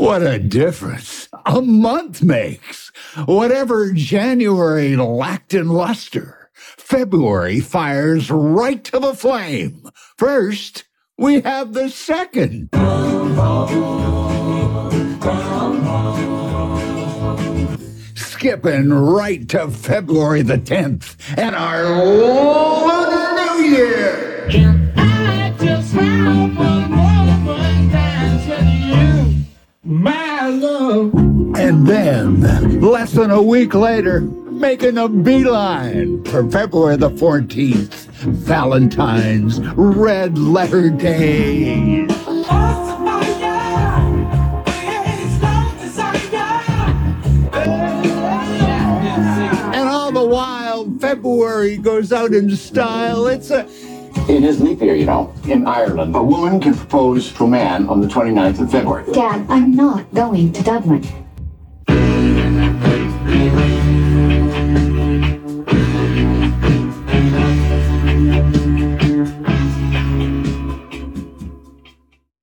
What a difference a month makes. Whatever January lacked in luster, February fires right to the flame. First, we have the second. Skipping right to February the 10th and our Lunar New Year. My love? And then, less than a week later, making a beeline for February the 14th, Valentine's Red Letter Day. And all the while, February goes out in style. It's a It is leap year, you know. In Ireland, a woman can propose to a man on the 29th of February. Dad, I'm not going to Dublin.